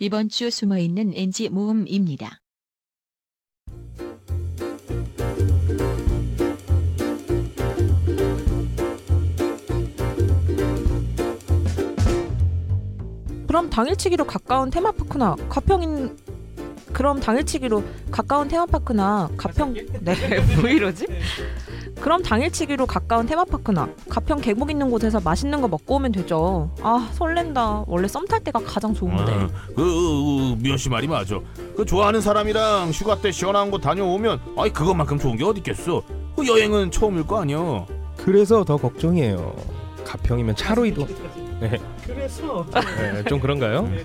이번 주 숨어있는 NG 모음입니다. 그럼 당일치기로 가까운 테마파크나 가평인 그럼 당일치기로 가까운 테마파크나 가평 네 뭐 이러지? 그럼 당일치기로 가까운 테마파크나 가평 계곡 있는 곳에서 맛있는 거 먹고 오면 되죠. 아 설렌다. 원래 썸 탈 때가 가장 좋은데. 어, 그 어, 미연 씨 말이 맞아. 그 좋아하는 사람이랑 휴가 때 시원한 곳 다녀오면 아이 그것만큼 좋은 게 어디 있겠어. 그 여행은 처음일 거 아니야. 그래서 더 걱정이에요. 가평이면 차로 이동. 네, 그래서 네, 좀 그런가요? 네,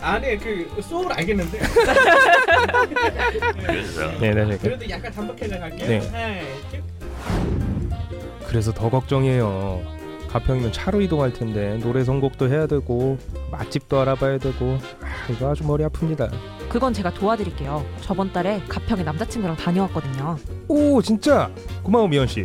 안에 그 소울 알겠는데 그래서 네, 네, 네. 그래도 약간 단박하게 갈게요 네. 큐. 그래서 더 걱정이에요. 가평이면 차로 이동할 텐데 노래 선곡도 해야 되고 맛집도 알아봐야 되고 아, 이거 아주 머리 아픕니다. 그건 제가 도와드릴게요. 저번 달에 가평에 남자친구랑 다녀왔거든요. 오 진짜 고마워 미연 씨.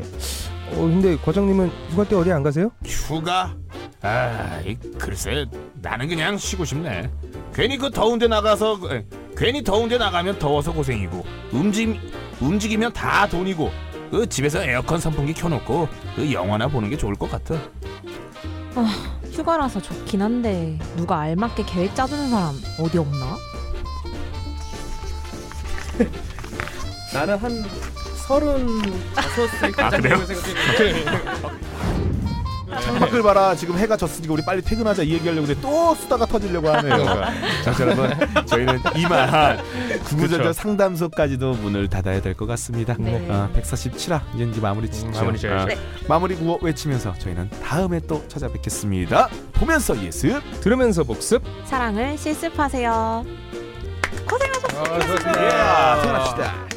어 근데 과장님은 휴가 때 어디 안 가세요? 휴가? 아, 이, 글쎄 나는 그냥 쉬고 싶네. 괜히 그 더운데 나가서 에, 괜히 더운데 나가면 더워서 고생이고 움직 움직이면 다 돈이고 그 집에서 에어컨 선풍기 켜놓고 그 영화나 보는 게 좋을 것 같아. 휴가라서 좋긴 한데 누가 알맞게 계획 짜주는 사람 어디 없나? 나는 한 서른 다섯 아, 그래요? 창밖을 봐라 지금 해가 졌으니까 우리 빨리 퇴근하자 이 얘기하려고 했는데 또 수다가 터지려고 하네요 자 여러분 저희는 이만 구구절절. 상담소까지도 문을 닫아야 될 것 같습니다 네. 아, 147화 이제 마무리 짓죠 음, 마무리. 아, 네. 마무리 구호 외치면서 저희는 다음에 또 찾아뵙겠습니다 보면서 예습 들으면서 복습. 사랑을 실습하세요. 고생하셨습니다. 아, 예, 퇴근합시다